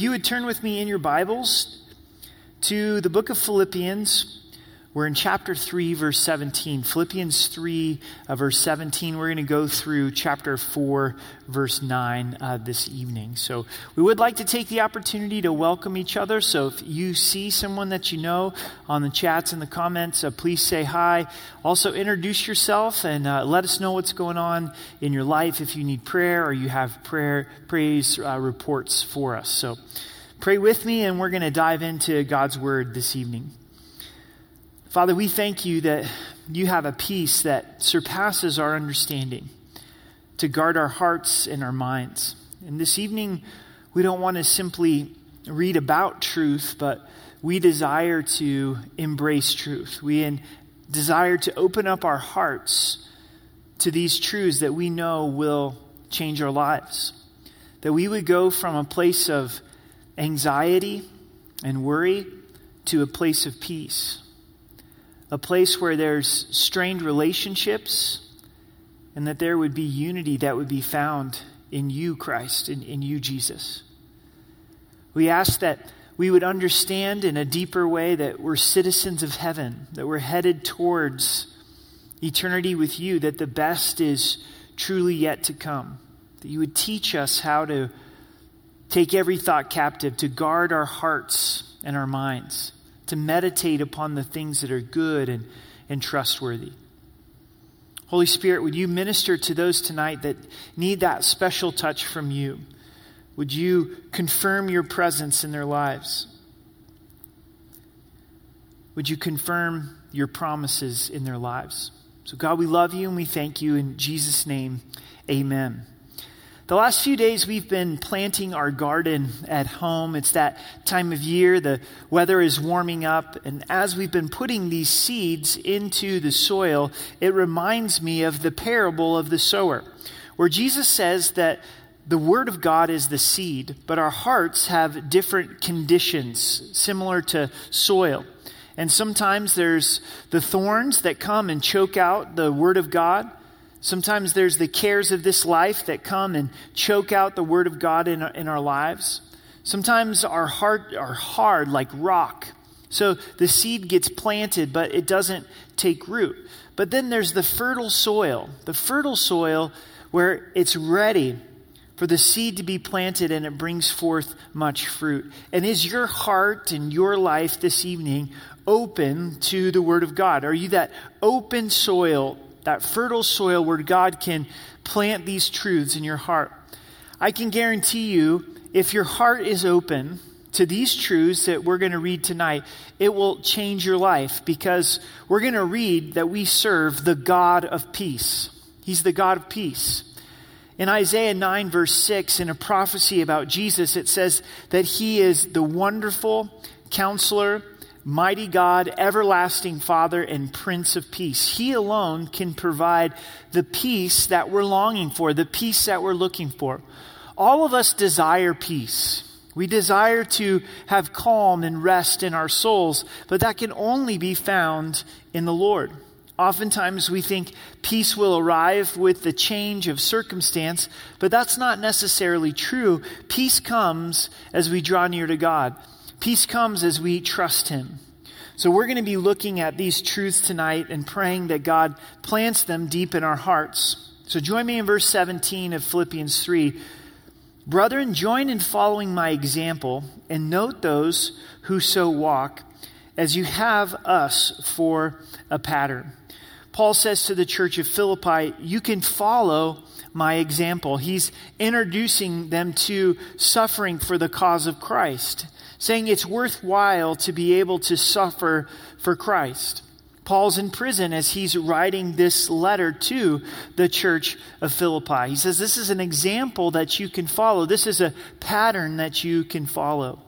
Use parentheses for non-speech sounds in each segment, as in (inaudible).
if you would turn with me in your Bibles to the book of Philippians, we're in chapter 3, verse 17. Philippians 3, uh, verse 17. We're going to go through chapter 4, verse 9 uh, this evening. So we would like to take the opportunity to welcome each other. So if you see someone that you know on the chats and the comments, uh, please say hi. Also, introduce yourself and uh, let us know what's going on in your life if you need prayer or you have prayer praise uh, reports for us. So pray with me, and we're going to dive into God's word this evening. Father, we thank you that you have a peace that surpasses our understanding to guard our hearts and our minds. And this evening, we don't want to simply read about truth, but we desire to embrace truth. We in, desire to open up our hearts to these truths that we know will change our lives. That we would go from a place of anxiety and worry to a place of peace a place where there's strained relationships, and that there would be unity that would be found in you, Christ, in, in you, Jesus. We ask that we would understand in a deeper way that we're citizens of heaven, that we're headed towards eternity with you, that the best is truly yet to come, that you would teach us how to take every thought captive, to guard our hearts and our minds to meditate upon the things that are good and, and trustworthy. Holy Spirit, would you minister to those tonight that need that special touch from you? Would you confirm your presence in their lives? Would you confirm your promises in their lives? So, God, we love you and we thank you. In Jesus' name, amen. The last few days, we've been planting our garden at home. It's that time of year. The weather is warming up. And as we've been putting these seeds into the soil, it reminds me of the parable of the sower, where Jesus says that the Word of God is the seed, but our hearts have different conditions, similar to soil. And sometimes there's the thorns that come and choke out the Word of God. Sometimes there's the cares of this life that come and choke out the word of God in our, in our lives. Sometimes our heart are hard like rock. So the seed gets planted, but it doesn't take root. But then there's the fertile soil, the fertile soil where it's ready for the seed to be planted and it brings forth much fruit. And is your heart and your life this evening open to the Word of God? Are you that open soil that fertile soil where God can plant these truths in your heart. I can guarantee you, if your heart is open to these truths that we're going to read tonight, it will change your life because we're going to read that we serve the God of peace. He's the God of peace. In Isaiah 9, verse 6, in a prophecy about Jesus, it says that he is the wonderful counselor, mighty God, everlasting Father, and Prince of Peace. He alone can provide the peace that we're longing for, the peace that we're looking for. All of us desire peace. We desire to have calm and rest in our souls, but that can only be found in the Lord. Oftentimes we think peace will arrive with the change of circumstance, but that's not necessarily true. Peace comes as we draw near to God. Peace comes as we trust Him. So we're going to be looking at these truths tonight and praying that God plants them deep in our hearts. So join me in verse 17 of Philippians 3. Brethren, join in following my example and note those who so walk as you have us for a pattern. Paul says to the church of Philippi, You can follow my example. He's introducing them to suffering for the cause of Christ saying it's worthwhile to be able to suffer for Christ. Paul's in prison as he's writing this letter to the church of Philippi. He says, This is an example that you can follow. This is a pattern that you can follow.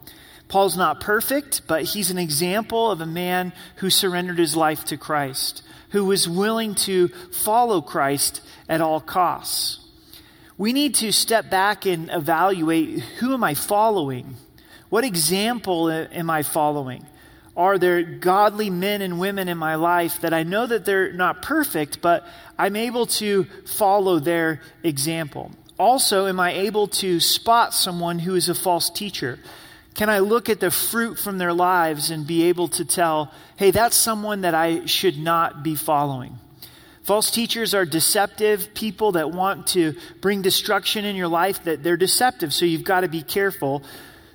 Paul's not perfect, but he's an example of a man who surrendered his life to Christ, who was willing to follow Christ at all costs. We need to step back and evaluate who am I following? What example am I following? Are there godly men and women in my life that I know that they're not perfect, but I'm able to follow their example? Also, am I able to spot someone who is a false teacher? Can I look at the fruit from their lives and be able to tell, hey, that's someone that I should not be following? False teachers are deceptive people that want to bring destruction in your life, that they're deceptive, so you've got to be careful.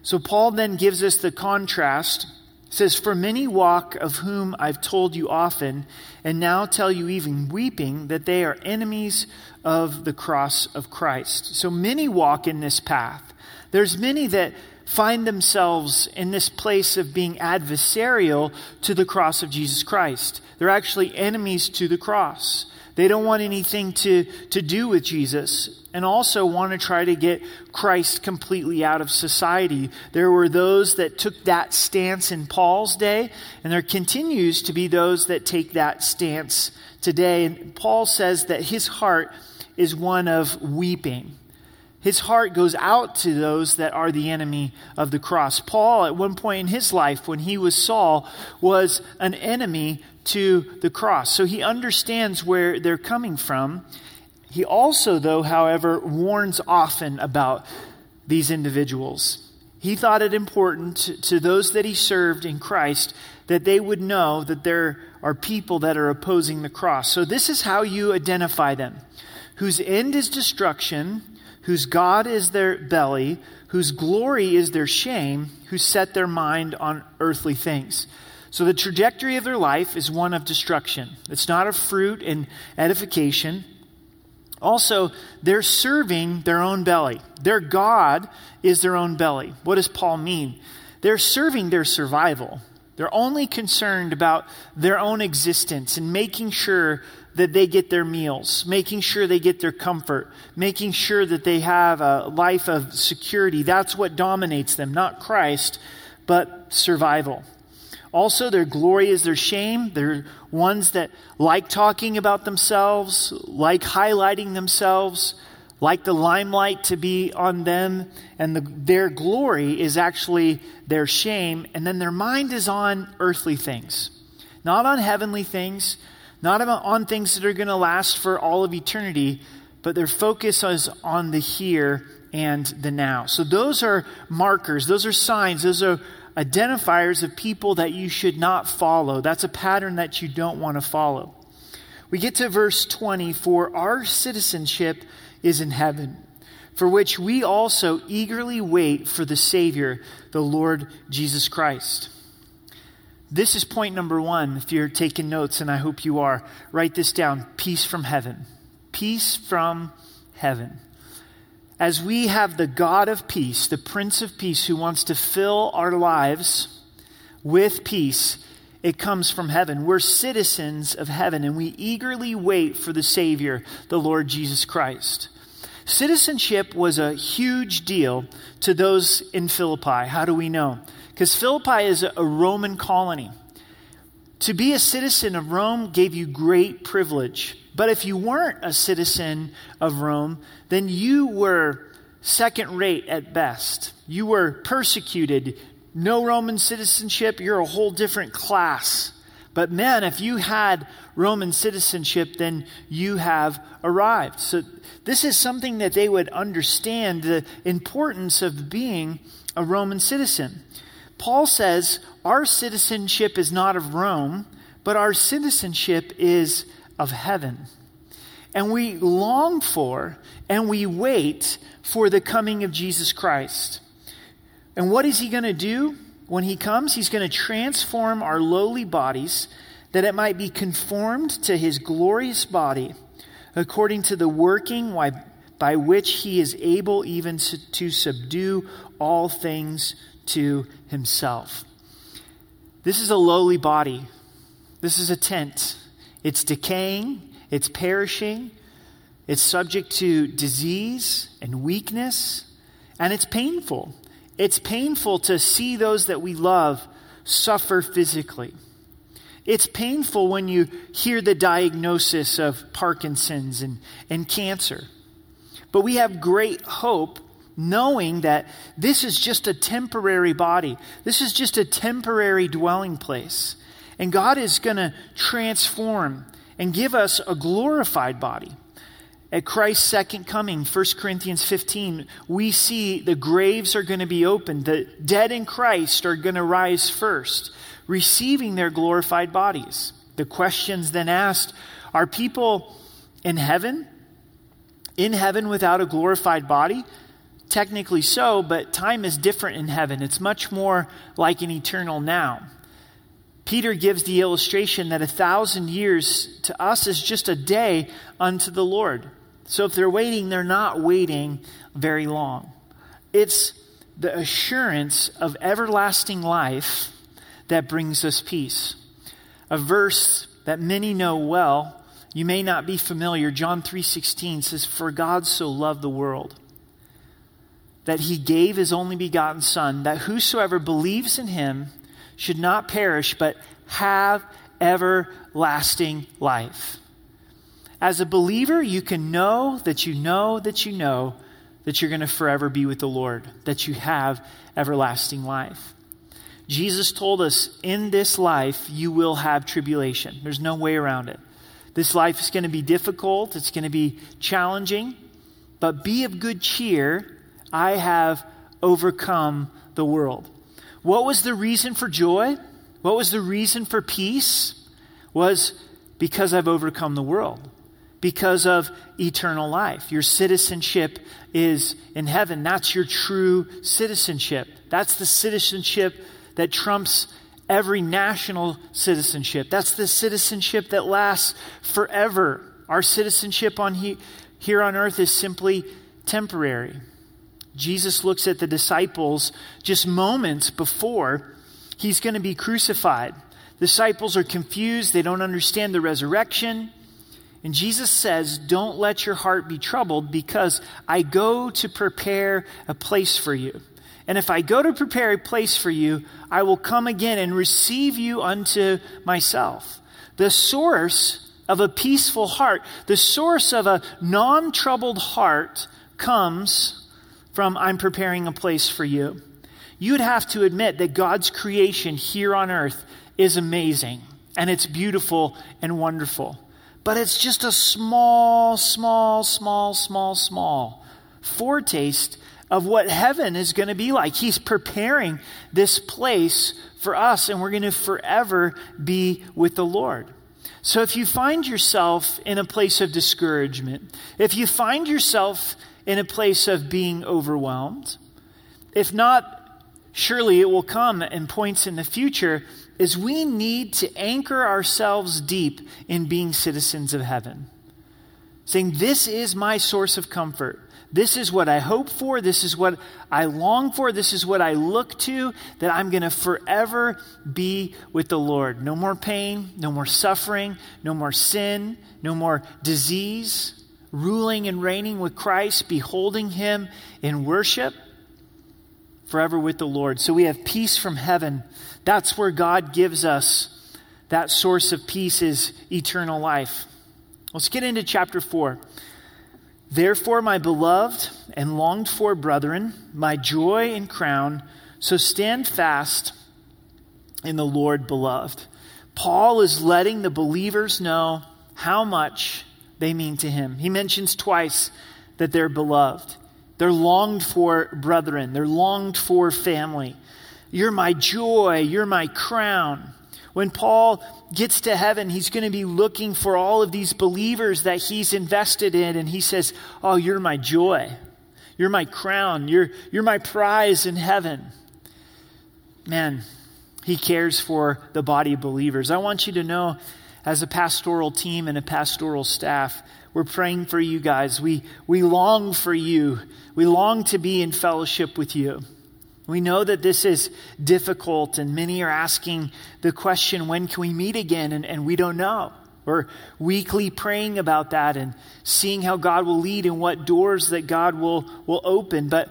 So Paul then gives us the contrast. says, For many walk of whom I've told you often, and now tell you even weeping, that they are enemies of the cross of Christ. So many walk in this path. There's many that find themselves in this place of being adversarial to the cross of Jesus Christ. They're actually enemies to the cross. They don't want anything to, to do with Jesus and also want to try to get Christ completely out of society. There were those that took that stance in Paul's day, and there continues to be those that take that stance today. And Paul says that his heart is one of weeping. His heart goes out to those that are the enemy of the cross. Paul, at one point in his life, when he was Saul, was an enemy to the cross. So he understands where they're coming from. He also, though, however, warns often about these individuals. He thought it important to, those that he served in Christ that they would know that there are people that are opposing the cross. So, this is how you identify them whose end is destruction whose God is their belly, whose glory is their shame, who set their mind on earthly things. So the trajectory of their life is one of destruction. It's not of fruit and edification. Also, they're serving their own belly. Their God is their own belly. What does Paul mean? They're serving their survival. They're only concerned about their own existence and making sure that they get their meals, making sure they get their comfort, making sure that they have a life of security. That's what dominates them, not Christ, but survival. Also, their glory is their shame. They're ones that like talking about themselves, like highlighting themselves, like the limelight to be on them, and the, their glory is actually their shame. And then their mind is on earthly things, not on heavenly things, not on things that are going to last for all of eternity, but their focus is on the here and the now. So those are markers, those are signs, those are identifiers of people that you should not follow. That's a pattern that you don't want to follow. We get to verse 20 For our citizenship is in heaven, for which we also eagerly wait for the Savior, the Lord Jesus Christ this is point number one. If you're taking notes, and I hope you are, write this down peace from heaven. Peace from heaven. As we have the God of peace, the Prince of Peace, who wants to fill our lives with peace, it comes from heaven. We're citizens of heaven, and we eagerly wait for the Savior, the Lord Jesus Christ. Citizenship was a huge deal to those in Philippi. How do we know? Because Philippi is a Roman colony. To be a citizen of Rome gave you great privilege. But if you weren't a citizen of Rome, then you were second rate at best. You were persecuted. No Roman citizenship, you're a whole different class. But man, if you had Roman citizenship, then you have arrived. So this is something that they would understand the importance of being a Roman citizen. Paul says our citizenship is not of Rome, but our citizenship is of heaven. And we long for and we wait for the coming of Jesus Christ. And what is he going to do when he comes? He's going to transform our lowly bodies that it might be conformed to his glorious body, according to the working by which he is able even to subdue all things to himself. This is a lowly body. This is a tent. It's decaying, it's perishing, it's subject to disease and weakness, and it's painful. It's painful to see those that we love suffer physically. It's painful when you hear the diagnosis of Parkinson's and, and cancer. But we have great hope knowing that this is just a temporary body, this is just a temporary dwelling place. And God is going to transform and give us a glorified body. at Christ's second coming, 1 Corinthians 15, we see the graves are going to be opened. The dead in Christ are going to rise first, receiving their glorified bodies. The questions then asked are people in heaven? In heaven without a glorified body? Technically so, but time is different in heaven. It's much more like an eternal now. Peter gives the illustration that a thousand years to us is just a day unto the Lord. So if they're waiting, they're not waiting very long. It's the assurance of everlasting life that brings us peace. A verse that many know well, you may not be familiar. John 3:16 says for God so loved the world that he gave his only begotten son that whosoever believes in him should not perish but have everlasting life. As a believer, you can know that you know that you know that you're going to forever be with the Lord, that you have everlasting life. Jesus told us in this life you will have tribulation. There's no way around it. This life is going to be difficult, it's going to be challenging, but be of good cheer. I have overcome the world. What was the reason for joy? What was the reason for peace? Was because I've overcome the world because of eternal life. Your citizenship is in heaven. That's your true citizenship. That's the citizenship that trumps every national citizenship. That's the citizenship that lasts forever. Our citizenship on he, here on earth is simply temporary. Jesus looks at the disciples just moments before he's going to be crucified. The disciples are confused. They don't understand the resurrection. And Jesus says, Don't let your heart be troubled because I go to prepare a place for you. And if I go to prepare a place for you, I will come again and receive you unto myself. The source of a peaceful heart, the source of a non troubled heart comes from I'm preparing a place for you. You'd have to admit that God's creation here on earth is amazing and it's beautiful and wonderful but it's just a small, small, small, small, small foretaste of what heaven is going to be like. He's preparing this place for us, and we're going to forever be with the Lord. So if you find yourself in a place of discouragement, if you find yourself in a place of being overwhelmed, if not, surely it will come in points in the future is we need to anchor ourselves deep in being citizens of heaven. Saying, This is my source of comfort. This is what I hope for. This is what I long for. This is what I look to, that I'm going to forever be with the Lord. No more pain, no more suffering, no more sin, no more disease. Ruling and reigning with Christ, beholding Him in worship, forever with the Lord. So we have peace from heaven that's where God gives us that source of peace is eternal life. Let's get into chapter 4. Therefore, my beloved and longed for brethren, my joy and crown, so stand fast in the Lord, beloved. Paul is letting the believers know how much they mean to him. He mentions twice that they're beloved. They're longed for brethren, they're longed for family. You're my joy. You're my crown. When Paul gets to heaven, he's going to be looking for all of these believers that he's invested in, and he says, Oh, you're my joy. You're my crown. You're, you're my prize in heaven. Man, he cares for the body of believers. I want you to know, as a pastoral team and a pastoral staff, we're praying for you guys. We, we long for you. We long to be in fellowship with you. We know that this is difficult, and many are asking the question, when can we meet again? And, and we don't know. We're weekly praying about that and seeing how God will lead and what doors that God will, will open. But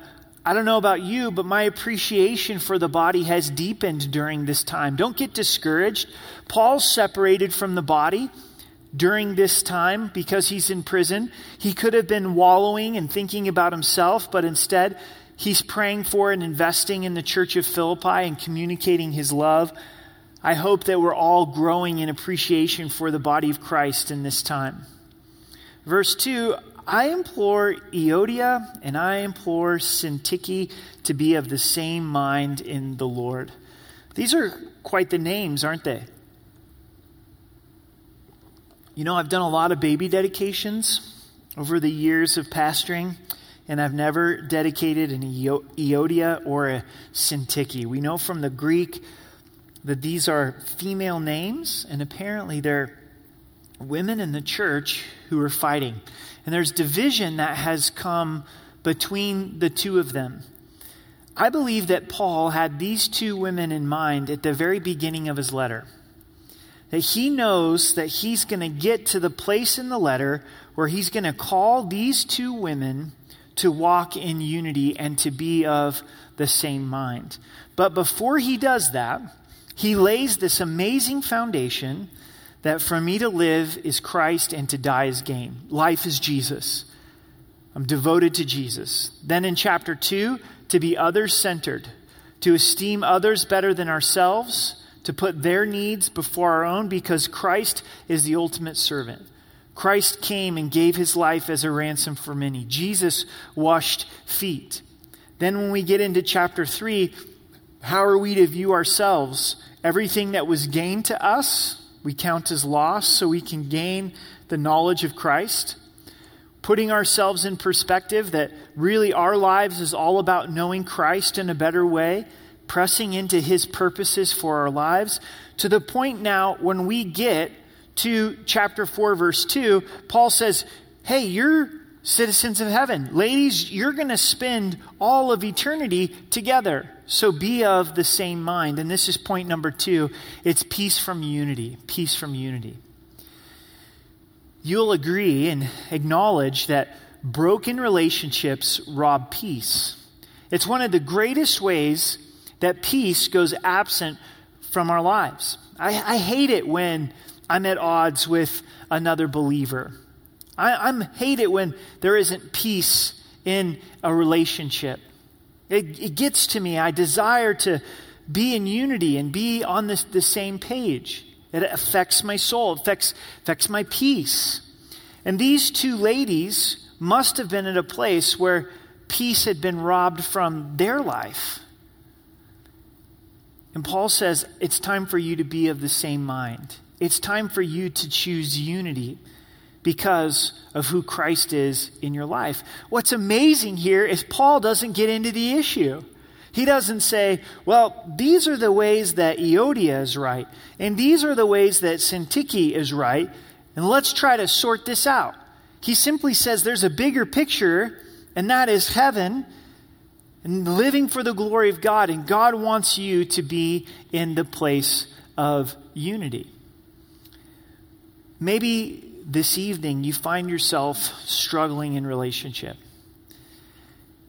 I don't know about you, but my appreciation for the body has deepened during this time. Don't get discouraged. Paul's separated from the body during this time because he's in prison. He could have been wallowing and thinking about himself, but instead, he's praying for and investing in the church of Philippi and communicating his love. I hope that we're all growing in appreciation for the body of Christ in this time. Verse 2 I implore Euodia and I implore Syntyche to be of the same mind in the Lord. These are quite the names, aren't they? You know, I've done a lot of baby dedications over the years of pastoring, and I've never dedicated an Euodia or a Syntyche. We know from the Greek that these are female names, and apparently they're women in the church who are fighting. And there's division that has come between the two of them. I believe that Paul had these two women in mind at the very beginning of his letter. That he knows that he's going to get to the place in the letter where he's going to call these two women to walk in unity and to be of the same mind. But before he does that, he lays this amazing foundation that for me to live is Christ and to die is gain. Life is Jesus. I'm devoted to Jesus. Then in chapter 2, to be others centered, to esteem others better than ourselves, to put their needs before our own because Christ is the ultimate servant. Christ came and gave his life as a ransom for many. Jesus washed feet. Then, when we get into chapter 3, how are we to view ourselves? Everything that was gained to us, we count as loss so we can gain the knowledge of Christ. Putting ourselves in perspective that really our lives is all about knowing Christ in a better way, pressing into his purposes for our lives, to the point now when we get to chapter 4, verse 2, Paul says, Hey, you're citizens of heaven. Ladies, you're going to spend all of eternity together. So be of the same mind. And this is point number two it's peace from unity. Peace from unity. You'll agree and acknowledge that broken relationships rob peace. It's one of the greatest ways that peace goes absent from our lives. I, I hate it when I'm at odds with another believer. I I'm hate it when there isn't peace in a relationship. It, it gets to me. I desire to be in unity and be on this, the same page. It affects my soul, it affects, affects my peace. And these two ladies must have been at a place where peace had been robbed from their life. And Paul says, it's time for you to be of the same mind. It's time for you to choose unity because of who Christ is in your life. What's amazing here is Paul doesn't get into the issue. He doesn't say, well, these are the ways that Euodia is right, and these are the ways that Syntyche is right, and let's try to sort this out. He simply says there's a bigger picture, and that is heaven and living for the glory of God, and God wants you to be in the place of unity. Maybe this evening you find yourself struggling in relationship.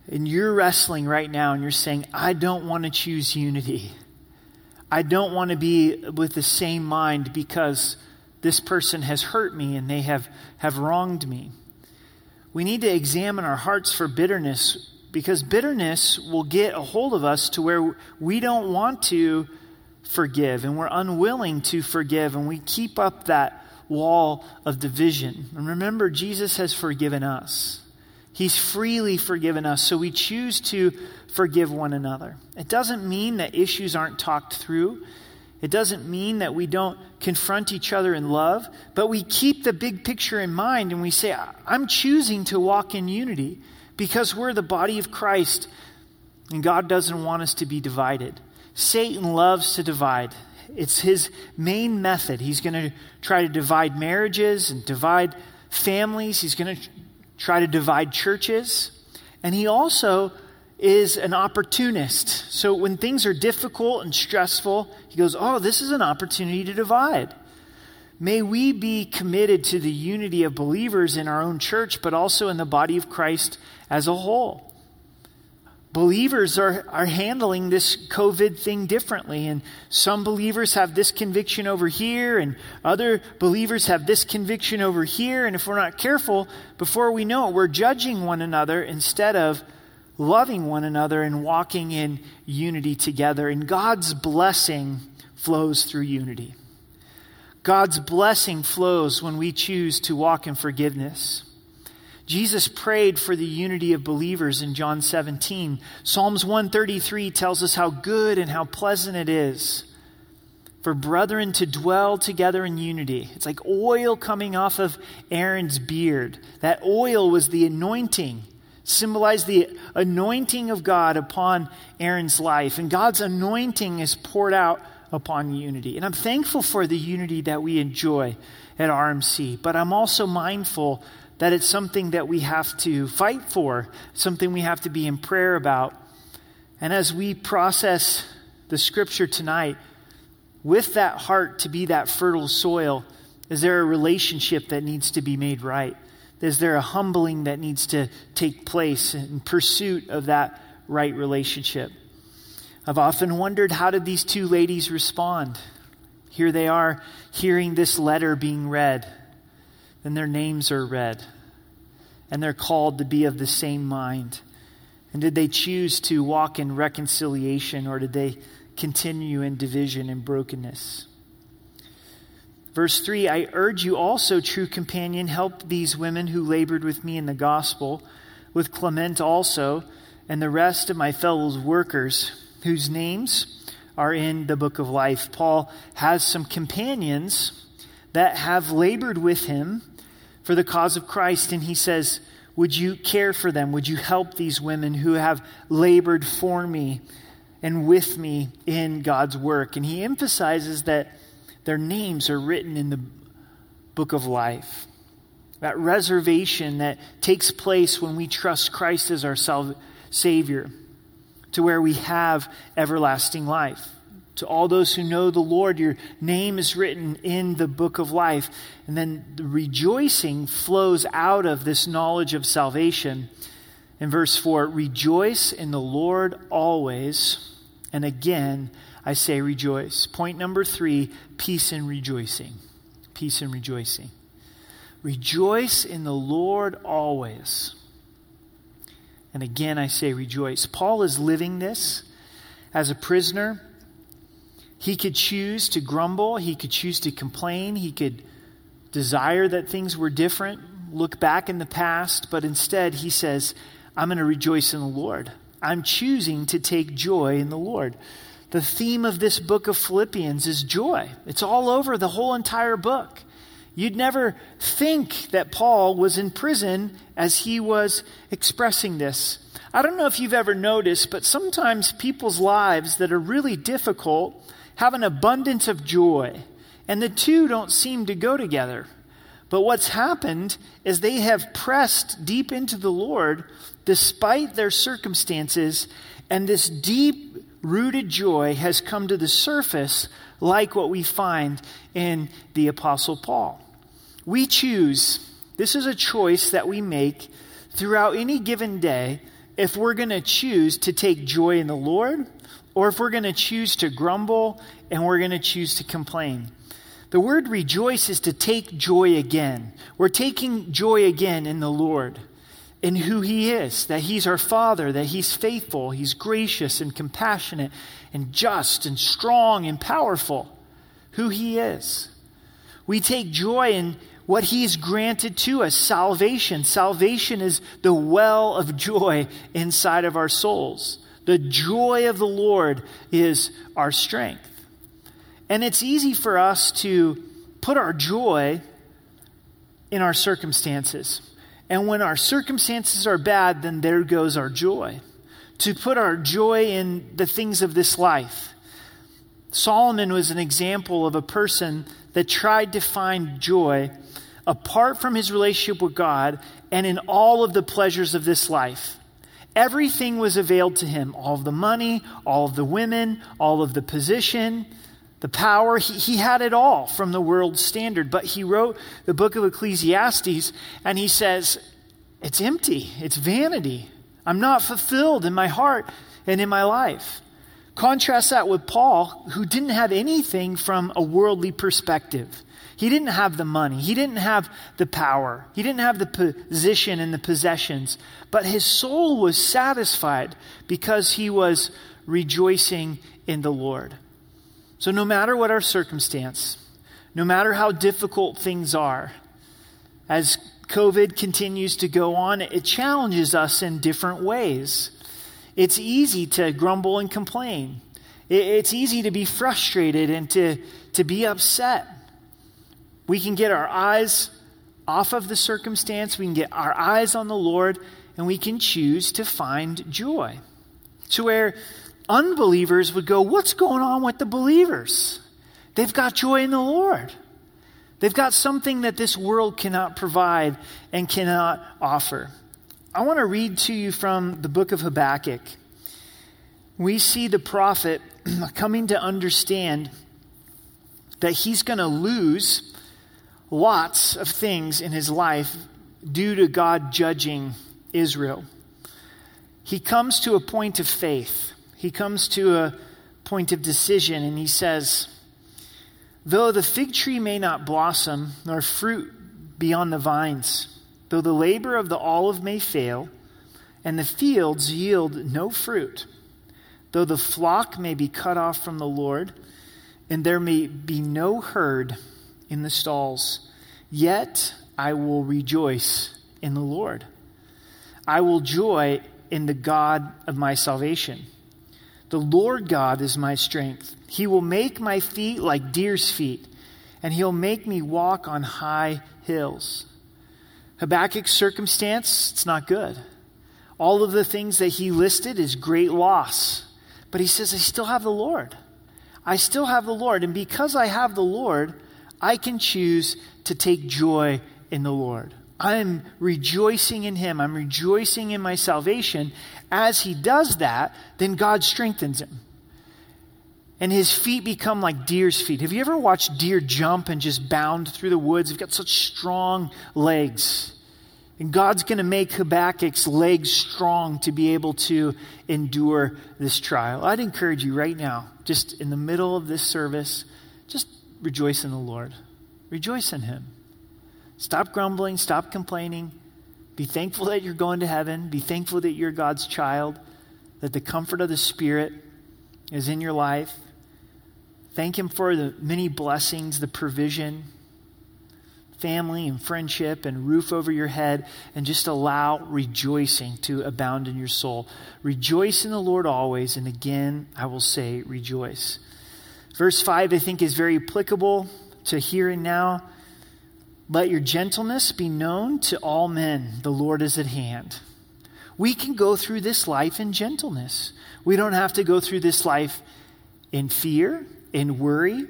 And you're wrestling right now and you're saying, I don't want to choose unity. I don't want to be with the same mind because this person has hurt me and they have, have wronged me. We need to examine our hearts for bitterness because bitterness will get a hold of us to where we don't want to forgive and we're unwilling to forgive and we keep up that wall of division. And remember, Jesus has forgiven us. He's freely forgiven us, so we choose to forgive one another. It doesn't mean that issues aren't talked through. It doesn't mean that we don't confront each other in love, but we keep the big picture in mind and we say, I'm choosing to walk in unity because we're the body of Christ and God doesn't want us to be divided. Satan loves to divide. It's his main method. He's going to try to divide marriages and divide families. He's going to try to divide churches. And he also is an opportunist. So when things are difficult and stressful, he goes, Oh, this is an opportunity to divide. May we be committed to the unity of believers in our own church, but also in the body of Christ as a whole believers are, are handling this COVID thing differently. And some believers have this conviction over here, and other believers have this conviction over here. And if we're not careful, before we know it, we're judging one another instead of loving one another and walking in unity together. And God's blessing flows through unity. God's blessing flows when we choose to walk in forgiveness. Jesus prayed for the unity of believers in John 17. Psalms 133 tells us how good and how pleasant it is for brethren to dwell together in unity. It's like oil coming off of Aaron's beard. That oil was the anointing, symbolized the anointing of God upon Aaron's life. And God's anointing is poured out upon unity. And I'm thankful for the unity that we enjoy at RMC, but I'm also mindful that it's something that we have to fight for, something we have to be in prayer about. And as we process the scripture tonight, with that heart to be that fertile soil, is there a relationship that needs to be made right? Is there a humbling that needs to take place in pursuit of that right relationship? I've often wondered how did these two ladies respond? Here they are hearing this letter being read then their names are read. And they're called to be of the same mind. And did they choose to walk in reconciliation or did they continue in division and brokenness? Verse 3 I urge you also, true companion, help these women who labored with me in the gospel, with Clement also, and the rest of my fellow workers, whose names are in the book of life. Paul has some companions that have labored with him for the cause of Christ, and he says, Would you care for them? Would you help these women who have labored for me and with me in God's work? And he emphasizes that their names are written in the book of life. That reservation that takes place when we trust Christ as our Savior, to where we have everlasting life. To all those who know the Lord, your name is written in the book of life. And then the rejoicing flows out of this knowledge of salvation. In verse 4, rejoice in the Lord always. And again, I say rejoice. Point number three peace and rejoicing. Peace and rejoicing. Rejoice in the Lord always. And again, I say rejoice. Paul is living this as a prisoner he could choose to grumble, he could choose to complain, he could desire that things were different, look back in the past, but instead he says, I'm going to rejoice in the Lord. I'm choosing to take joy in the Lord. The theme of this book of Philippians is joy. It's all over the whole entire book. You'd never think that Paul was in prison as he was expressing this. I don't know if you've ever noticed, but sometimes people's lives that are really difficult have an abundance of joy. And the two don't seem to go together. But what's happened is they have pressed deep into the Lord despite their circumstances, and this deep rooted joy has come to the surface, like what we find in the Apostle Paul. We choose, this is a choice that we make throughout any given day if we're going to choose to take joy in the Lord or if we're going to choose to grumble and we're going to choose to complain. The word rejoice is to take joy again. We're taking joy again in the Lord, in who He is, that He's our Father, that He's faithful, He's gracious and compassionate and just and strong and powerful, who He is. We take joy in what He's granted to us salvation. Salvation is the well of joy inside of our souls. The joy of the Lord is our strength. And it's easy for us to put our joy in our circumstances. And when our circumstances are bad, then there goes our joy. To put our joy in the things of this life. Solomon was an example of a person that tried to find joy apart from his relationship with God and in all of the pleasures of this life. Everything was availed to him all of the money, all of the women, all of the position, the power. He, he had it all from the world's standard. But he wrote the book of Ecclesiastes and he says, It's empty, it's vanity. I'm not fulfilled in my heart and in my life. Contrast that with Paul, who didn't have anything from a worldly perspective. He didn't have the money. He didn't have the power. He didn't have the position and the possessions. But his soul was satisfied because he was rejoicing in the Lord. So, no matter what our circumstance, no matter how difficult things are, as COVID continues to go on, it challenges us in different ways. It's easy to grumble and complain. It's easy to be frustrated and to, to be upset. We can get our eyes off of the circumstance, we can get our eyes on the Lord, and we can choose to find joy. To where unbelievers would go, What's going on with the believers? They've got joy in the Lord. They've got something that this world cannot provide and cannot offer. I want to read to you from the book of Habakkuk. We see the prophet (clears throat) coming to understand that he's going to lose lots of things in his life due to God judging Israel. He comes to a point of faith, he comes to a point of decision, and he says, Though the fig tree may not blossom, nor fruit be on the vines, though the labor of the olive may fail, and the fields yield no fruit, though the flock may be cut off from the Lord, and there may be no herd in the stalls, yet I will rejoice in the Lord. I will joy in the God of my salvation. The Lord God is my strength. He will make my feet like deer's feet, and he'll make me walk on high hills. Habakkuk's circumstance, it's not good. All of the things that he listed is great loss. But he says, I still have the Lord. I still have the Lord. And because I have the Lord, I can choose to take joy in the Lord. I'm rejoicing in him. I'm rejoicing in my salvation. As he does that, then God strengthens him. And his feet become like deer's feet. Have you ever watched deer jump and just bound through the woods? They've got such strong legs. And God's going to make Habakkuk's legs strong to be able to endure this trial. I'd encourage you right now, just in the middle of this service, just rejoice in the Lord. Rejoice in him. Stop grumbling, stop complaining. Be thankful that you're going to heaven. Be thankful that you're God's child, that the comfort of the Spirit is in your life. Thank Him for the many blessings, the provision, family and friendship and roof over your head, and just allow rejoicing to abound in your soul. Rejoice in the Lord always, and again, I will say, rejoice. Verse 5, I think, is very applicable to here and now. Let your gentleness be known to all men. The Lord is at hand. We can go through this life in gentleness. We don't have to go through this life in fear, in worry,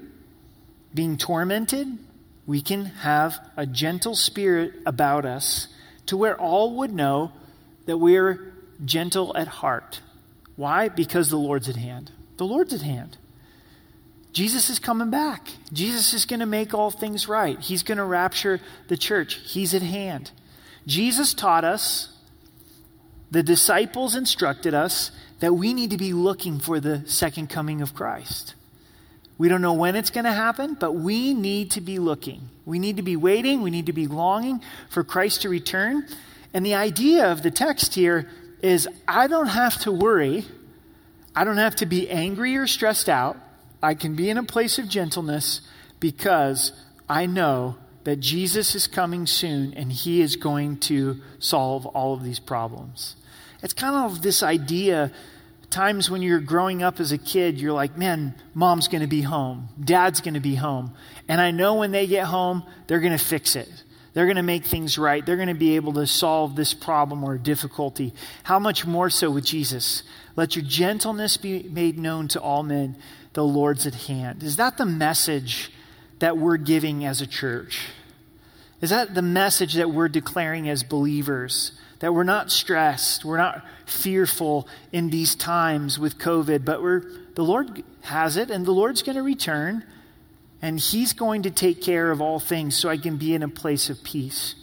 being tormented. We can have a gentle spirit about us to where all would know that we're gentle at heart. Why? Because the Lord's at hand. The Lord's at hand. Jesus is coming back. Jesus is going to make all things right. He's going to rapture the church. He's at hand. Jesus taught us, the disciples instructed us that we need to be looking for the second coming of Christ. We don't know when it's going to happen, but we need to be looking. We need to be waiting. We need to be longing for Christ to return. And the idea of the text here is I don't have to worry. I don't have to be angry or stressed out I can be in a place of gentleness because I know that Jesus is coming soon and he is going to solve all of these problems. It's kind of this idea times when you're growing up as a kid, you're like, man, mom's going to be home, dad's going to be home. And I know when they get home, they're going to fix it. They're going to make things right. They're going to be able to solve this problem or difficulty. How much more so with Jesus? Let your gentleness be made known to all men the Lord's at hand. Is that the message that we're giving as a church? Is that the message that we're declaring as believers? That we're not stressed, we're not fearful in these times with COVID, but we're, the Lord has it, and the Lord's going to return, and He's going to take care of all things so I can be in a place of peace.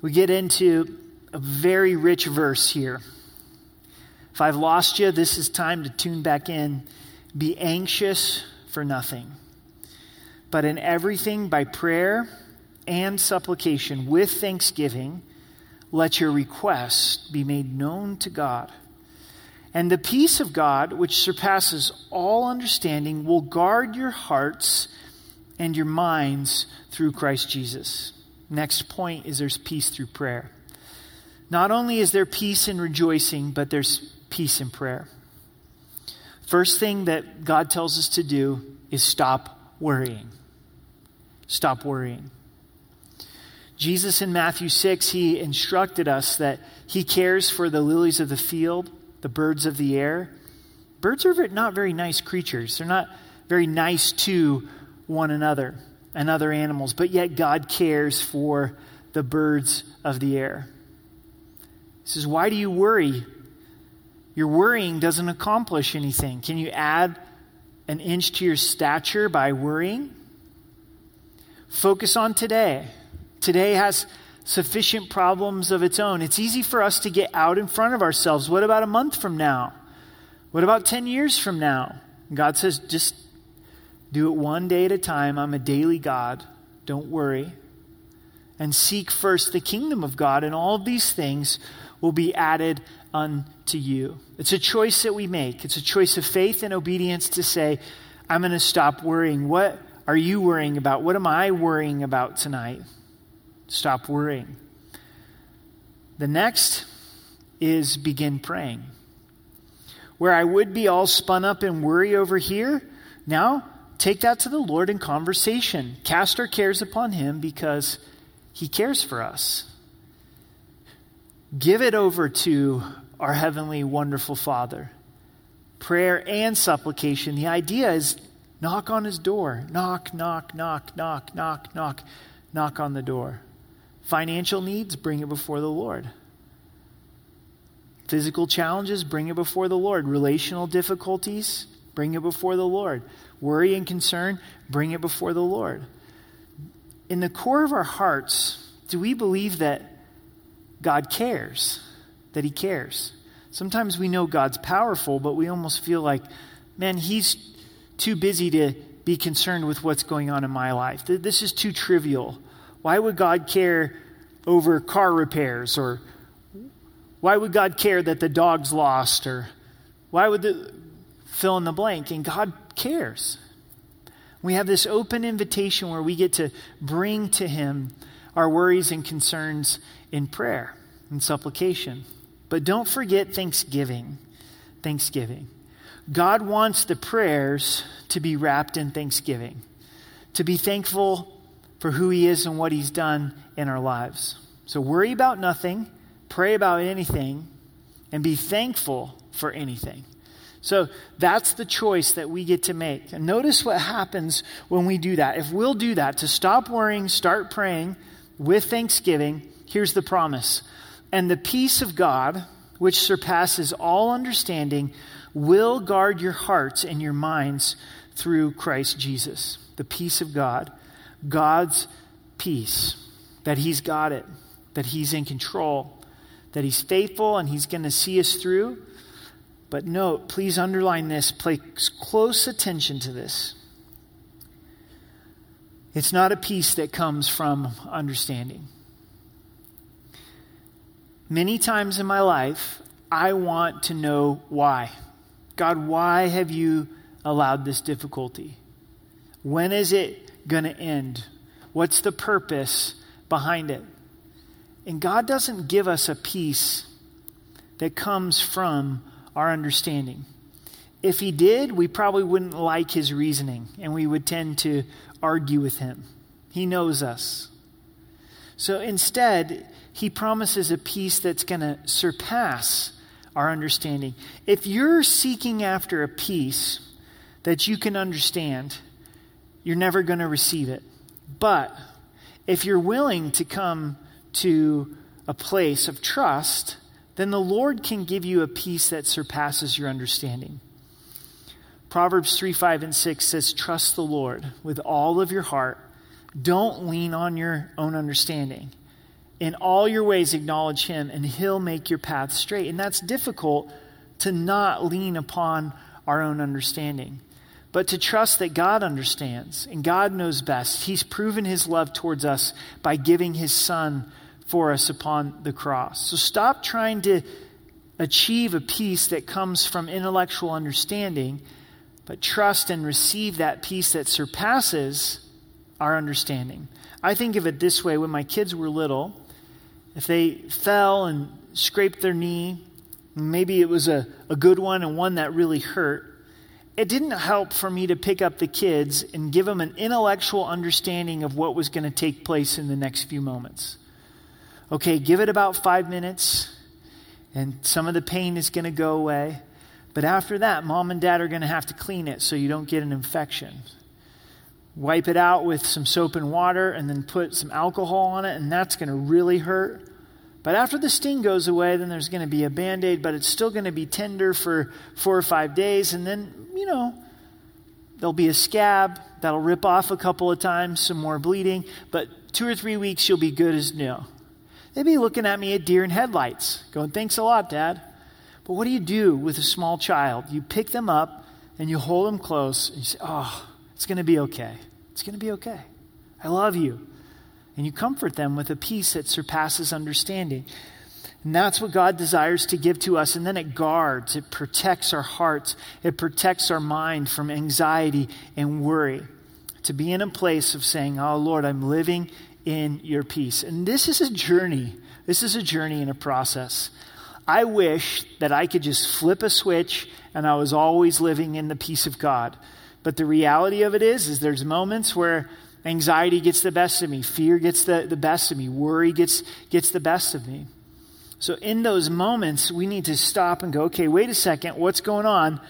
We get into a very rich verse here. If I've lost you, this is time to tune back in. Be anxious for nothing, but in everything by prayer and supplication with thanksgiving, let your requests be made known to God. And the peace of God, which surpasses all understanding, will guard your hearts and your minds through Christ Jesus. next point is there's peace through prayer. Not only is there peace in rejoicing, but there's peace in prayer. First thing that God tells us to do is stop worrying. Stop worrying. Jesus in Matthew 6, he instructed us that he cares for the lilies of the field, the birds of the air. Birds are not very nice creatures. They're not very nice to one another and other animals, but yet God cares for the birds of the air. He says, Why do you worry? Your worrying doesn't accomplish anything. Can you add an inch to your stature by worrying? Focus on today. Today has sufficient problems of its own. It's easy for us to get out in front of ourselves. What about a month from now? What about 10 years from now? God says, just do it one day at a time. I'm a daily God. Don't worry. And seek first the kingdom of God, and all of these things will be added unto you. It's a choice that we make. It's a choice of faith and obedience to say, I'm going to stop worrying. What are you worrying about? What am I worrying about tonight? Stop worrying. The next is begin praying. Where I would be all spun up in worry over here, now take that to the Lord in conversation. Cast our cares upon Him because He cares for us. Give it over to our heavenly, wonderful Father. Prayer and supplication. The idea is knock on His door. Knock, knock, knock, knock, knock, knock, knock on the door. Financial needs, bring it before the Lord. Physical challenges, bring it before the Lord. Relational difficulties, bring it before the Lord. Worry and concern, bring it before the Lord. In the core of our hearts, do we believe that God cares, that He cares. Sometimes we know God's powerful, but we almost feel like, man, He's too busy to be concerned with what's going on in my life. This is too trivial. Why would God care over car repairs? Or why would God care that the dog's lost? Or why would the fill in the blank? And God cares. We have this open invitation where we get to bring to Him our worries and concerns in prayer and supplication. But don't forget thanksgiving. Thanksgiving. God wants the prayers to be wrapped in thanksgiving, to be thankful for who He is and what He's done in our lives. So worry about nothing, pray about anything, and be thankful for anything. So that's the choice that we get to make. And notice what happens when we do that. If we'll do that, to stop worrying, start praying, with thanksgiving, here's the promise. And the peace of God, which surpasses all understanding, will guard your hearts and your minds through Christ Jesus. The peace of God, God's peace, that He's got it, that He's in control, that He's faithful and He's going to see us through. But note, please underline this, pay close attention to this. It's not a peace that comes from understanding. Many times in my life, I want to know why. God, why have you allowed this difficulty? When is it going to end? What's the purpose behind it? And God doesn't give us a peace that comes from our understanding. If He did, we probably wouldn't like His reasoning and we would tend to argue with him. He knows us. So instead, he promises a peace that's going to surpass our understanding. If you're seeking after a peace that you can understand, you're never going to receive it. But if you're willing to come to a place of trust, then the Lord can give you a peace that surpasses your understanding. Proverbs 3 5 and 6 says, Trust the Lord with all of your heart. Don't lean on your own understanding. In all your ways, acknowledge Him, and He'll make your path straight. And that's difficult to not lean upon our own understanding, but to trust that God understands and God knows best. He's proven His love towards us by giving His Son for us upon the cross. So stop trying to achieve a peace that comes from intellectual understanding but trust and receive that peace that surpasses our understanding. I think of it this way when my kids were little, if they fell and scraped their knee, maybe it was a, a good one and one that really hurt, it didn't help for me to pick up the kids and give them an intellectual understanding of what was going to take place in the next few moments. Okay, give it about five minutes, and some of the pain is going to go away. But after that, mom and dad are going to have to clean it so you don't get an infection. Wipe it out with some soap and water, and then put some alcohol on it, and that's going to really hurt. But after the sting goes away, then there's going to be a band aid, but it's still going to be tender for four or five days. And then, you know, there'll be a scab that'll rip off a couple of times, some more bleeding. But two or three weeks, you'll be good as new. They'd be looking at me at deer in headlights, going, Thanks a lot, Dad. But what do you do with a small child? You pick them up and you hold them close and you say, Oh, it's going to be okay. It's going to be okay. I love you and you comfort them with a peace that surpasses understanding. And that's what God desires to give to us. And then it guards, it protects our hearts, it protects our mind from anxiety and worry. To be in a place of saying, Oh Lord, I'm living in your peace. And this is a journey. This is a journey and a process. I wish that I could just flip a switch and I was always living in the peace of God. But the reality of it is, is there's moments where Anxiety gets the best of me. Fear gets the, the best of me. Worry gets, gets the best of me. So, in those moments, we need to stop and go, okay, wait a second, what's going on?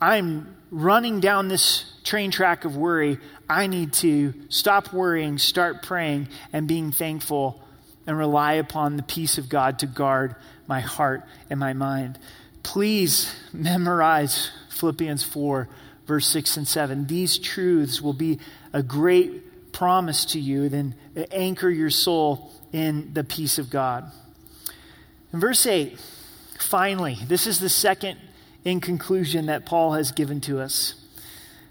I'm running down this train track of worry. I need to stop worrying, start praying, and being thankful and rely upon the peace of God to guard my heart and my mind. Please memorize Philippians 4, verse 6 and 7. These truths will be a great promise to you, then anchor your soul in the peace of God. In verse 8, finally, this is the second in conclusion that Paul has given to us.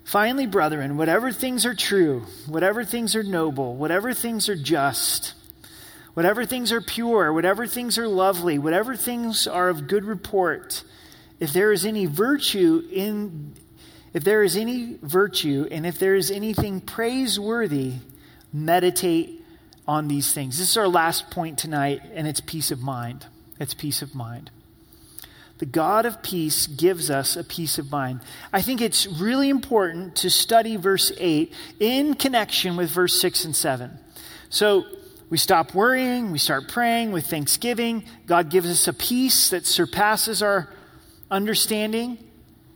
Finally, brethren, whatever things are true, whatever things are noble, whatever things are just, whatever things are pure, whatever things are lovely, whatever things are of good report, if there is any virtue in if there is any virtue and if there is anything praiseworthy, meditate on these things. This is our last point tonight, and it's peace of mind. It's peace of mind. The God of peace gives us a peace of mind. I think it's really important to study verse 8 in connection with verse 6 and 7. So we stop worrying, we start praying with thanksgiving. God gives us a peace that surpasses our understanding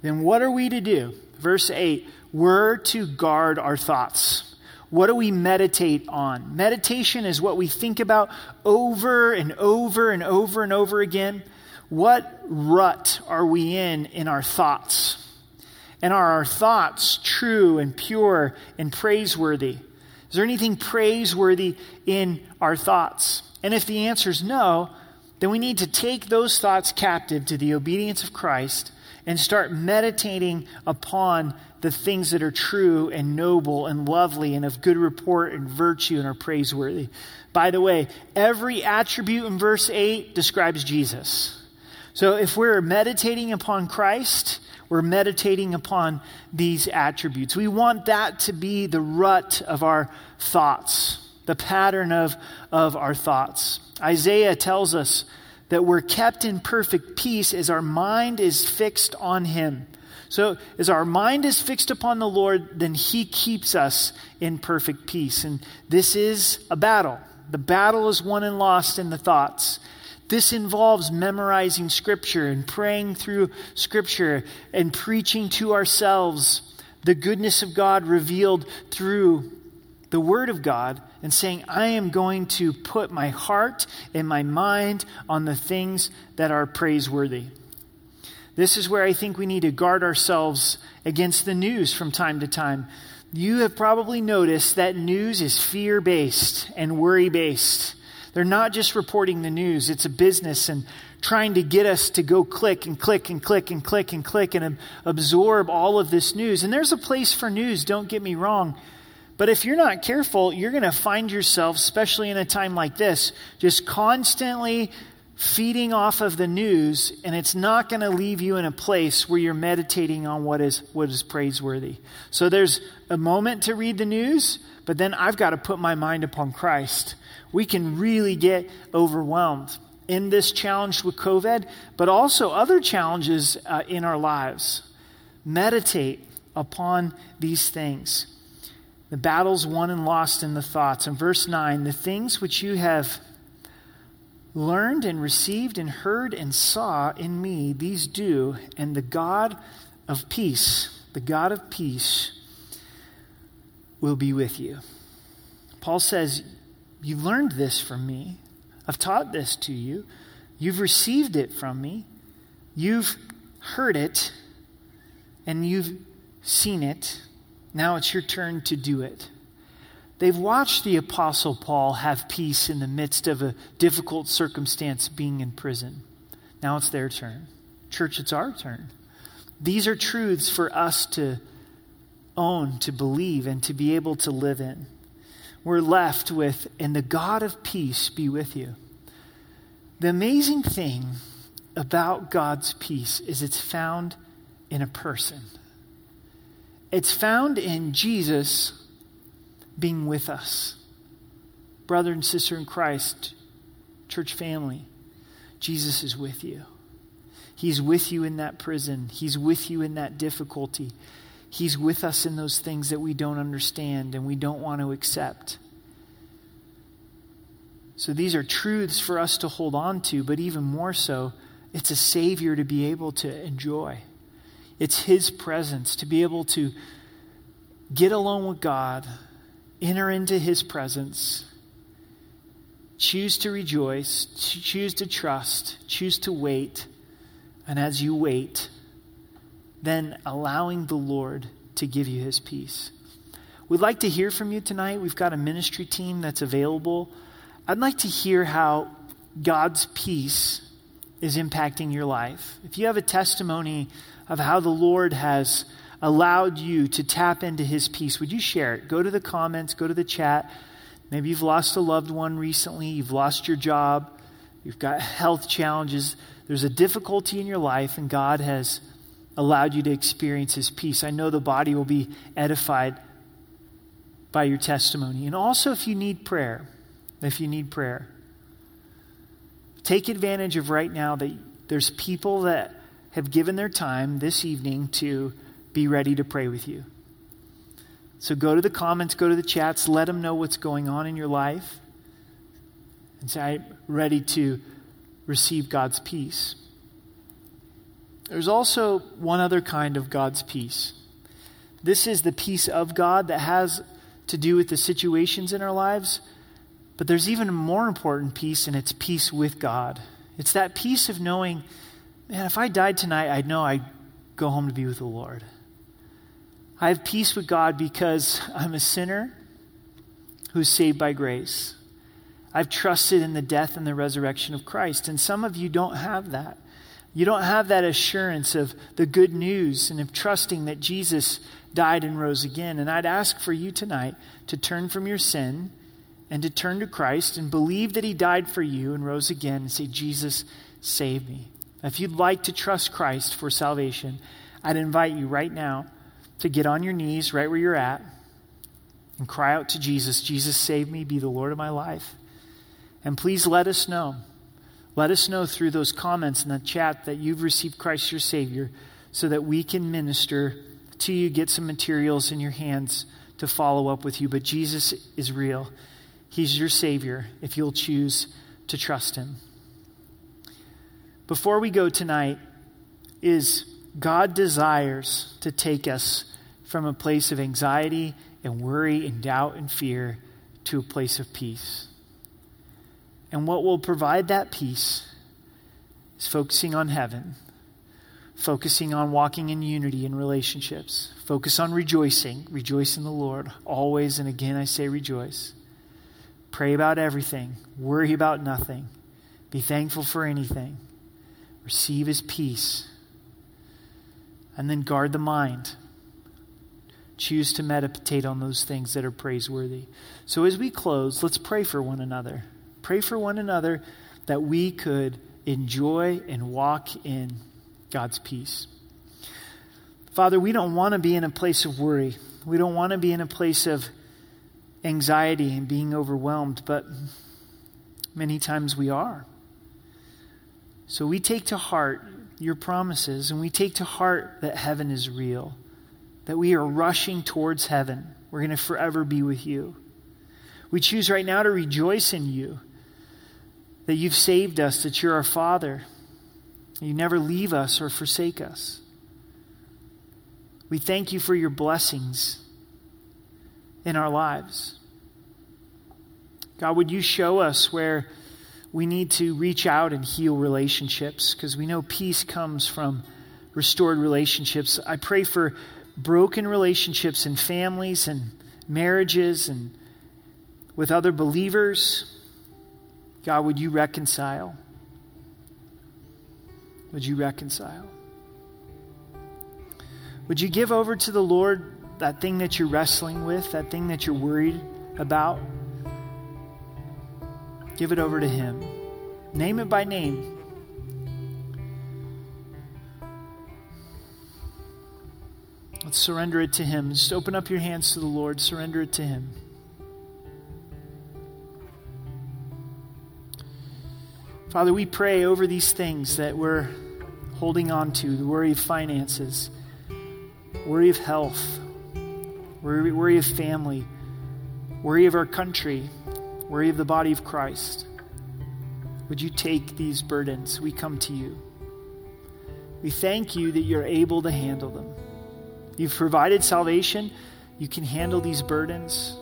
then what are we to do? Verse 8 we're to guard our thoughts. What do we meditate on? Meditation is what we think about over and over and over and over again. What rut are we in in our thoughts? And are our thoughts true and pure and praiseworthy? Is there anything praiseworthy in our thoughts? And if the answer is no, then we need to take those thoughts captive to the obedience of Christ and start meditating upon the things that are true and noble and lovely and of good report and virtue and are praiseworthy. By the way, every attribute in verse 8 describes Jesus. So if we're meditating upon Christ, we're meditating upon these attributes. We want that to be the rut of our thoughts, the pattern of, of our thoughts. Isaiah tells us that we're kept in perfect peace as our mind is fixed on Him. So, as our mind is fixed upon the Lord, then He keeps us in perfect peace. And this is a battle. The battle is won and lost in the thoughts. This involves memorizing Scripture and praying through Scripture and preaching to ourselves the goodness of God revealed through the Word of God and saying, I am going to put my heart and my mind on the things that are praiseworthy. This is where I think we need to guard ourselves against the news from time to time. You have probably noticed that news is fear based and worry based. They're not just reporting the news, it's a business and trying to get us to go click and click and click and click and click and absorb all of this news. And there's a place for news, don't get me wrong. But if you're not careful, you're going to find yourself, especially in a time like this, just constantly feeding off of the news, and it's not going to leave you in a place where you're meditating on what is, what is praiseworthy. So there's a moment to read the news, but then I've got to put my mind upon Christ. We can really get overwhelmed in this challenge with COVID, but also other challenges uh, in our lives. Meditate upon these things. The battles won and lost in the thoughts. In verse 9, the things which you have learned and received and heard and saw in me, these do, and the God of peace, the God of peace, will be with you. Paul says, You've learned this from me. I've taught this to you. You've received it from me. You've heard it, and you've seen it. Now it's your turn to do it. They've watched the Apostle Paul have peace in the midst of a difficult circumstance being in prison. Now it's their turn. Church, it's our turn. These are truths for us to own, to believe, and to be able to live in. We're left with, and the God of peace be with you. The amazing thing about God's peace is it's found in a person. It's found in Jesus being with us. Brother and sister in Christ, church family, Jesus is with you. He's with you in that prison, He's with you in that difficulty. He's with us in those things that we don't understand and we don't want to accept. So these are truths for us to hold on to, but even more so, it's a Savior to be able to enjoy. It's His presence to be able to get alone with God enter into his presence, choose to rejoice, choose to trust, choose to wait, and as you wait, then allowing the Lord to give you his peace. We'd like to hear from you tonight. We've got a ministry team that's available. I'd like to hear how God's peace is impacting your life. If you have a testimony of how the Lord has allowed you to tap into his peace, would you share it? Go to the comments, go to the chat. Maybe you've lost a loved one recently, you've lost your job, you've got (laughs) health challenges, there's a difficulty in your life, and God has allowed you to experience his peace. I know the body will be edified by your testimony. And also, if you need prayer, if you need prayer, take advantage of right now that there's people that have given their time this evening to be ready to pray with you. So go to the comments, go to the chats, let them know what's going on in your life, and say, I'm ready to receive God's peace. There's also one other kind of God's peace. This is the peace of God that has to do with the situations in our lives, but there's even a more important peace, and it's peace with God. It's that peace of knowing, man, if I died tonight, I'd know I'd go home to be with the Lord. I have peace with God because (laughs) I'm a sinner who's saved by grace. I've trusted in the death and the resurrection of Christ. And some of you don't have that. You don't have that assurance of the good news and of trusting that Jesus died and rose again. And I'd ask for you tonight to turn from your sin and to turn to Christ and believe that He died for you and rose again and say, Jesus, save me. If you'd like to trust Christ for salvation, I'd invite you right now to get on your knees right where you're at and cry out to Jesus Jesus, save me, be the Lord of my life. And please let us know. Let us know through those comments in the chat that you've received Christ your Savior so that we can minister to you, get some materials in your hands to follow up with you. But Jesus is real. He's your Savior if you'll choose to trust Him. Before we go tonight, is God desires to take us from a place of anxiety and worry and doubt and fear to a place of peace. And what will provide that peace is focusing on heaven, focusing on walking in unity in relationships, focus on rejoicing, rejoice in the Lord always. And again, I say rejoice. Pray about everything, worry about nothing, be thankful for anything, receive his peace, and then guard the mind choose to meditate on those things that are praiseworthy. So as we close, let's pray for one another. Pray for one another that we could enjoy and walk in God's peace. Father, we don't want to be in a place of worry. We don't want to be in a place of anxiety and being overwhelmed, but many times we are. So we take to heart your promises and we take to heart that heaven is real, that we are rushing towards heaven. We're going to forever be with you. We choose right now to rejoice in you, that you've saved us, that you're our Father. You never leave us or forsake us. We thank you for your blessings in our lives. God, would you show us where we need to reach out and heal relationships because we know peace comes from restored relationships. I pray for broken relationships in families and marriages and with other believers. God, would you reconcile? Would you reconcile? Would you give over to the Lord that thing that you're wrestling with, that thing that you're worried about? Give it over to Him. Name it by name. Let's surrender it to Him. Just open up your hands to the Lord, surrender it to Him. Father, we pray over these things that we're holding on to the worry of finances, worry of health, worry, worry of family, worry of our country, worry of the body of Christ. Would you take these burdens? We come to you. We thank you that you're able to handle them. You've provided salvation. You can handle these burdens.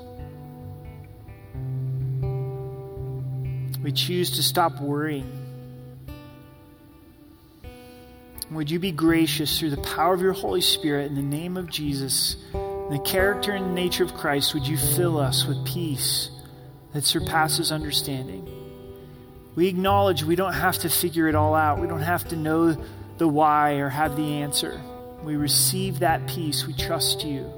We choose to stop worrying. Would you be gracious through the power of your Holy Spirit in the name of Jesus, in the character and nature of Christ? Would you fill us with peace? that surpasses understanding. We acknowledge we don't have to figure it all out. We don't have to know the why or have the answer. We receive that peace. We trust you.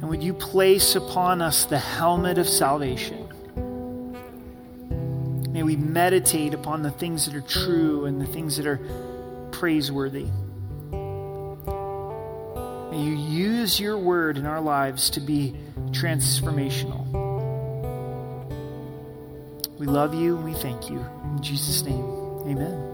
And would you place upon us the helmet of salvation? May we meditate upon the things that are true and the things that are praiseworthy. May you use your word in our lives to be transformational. We love you and we thank you. In Jesus' name, amen.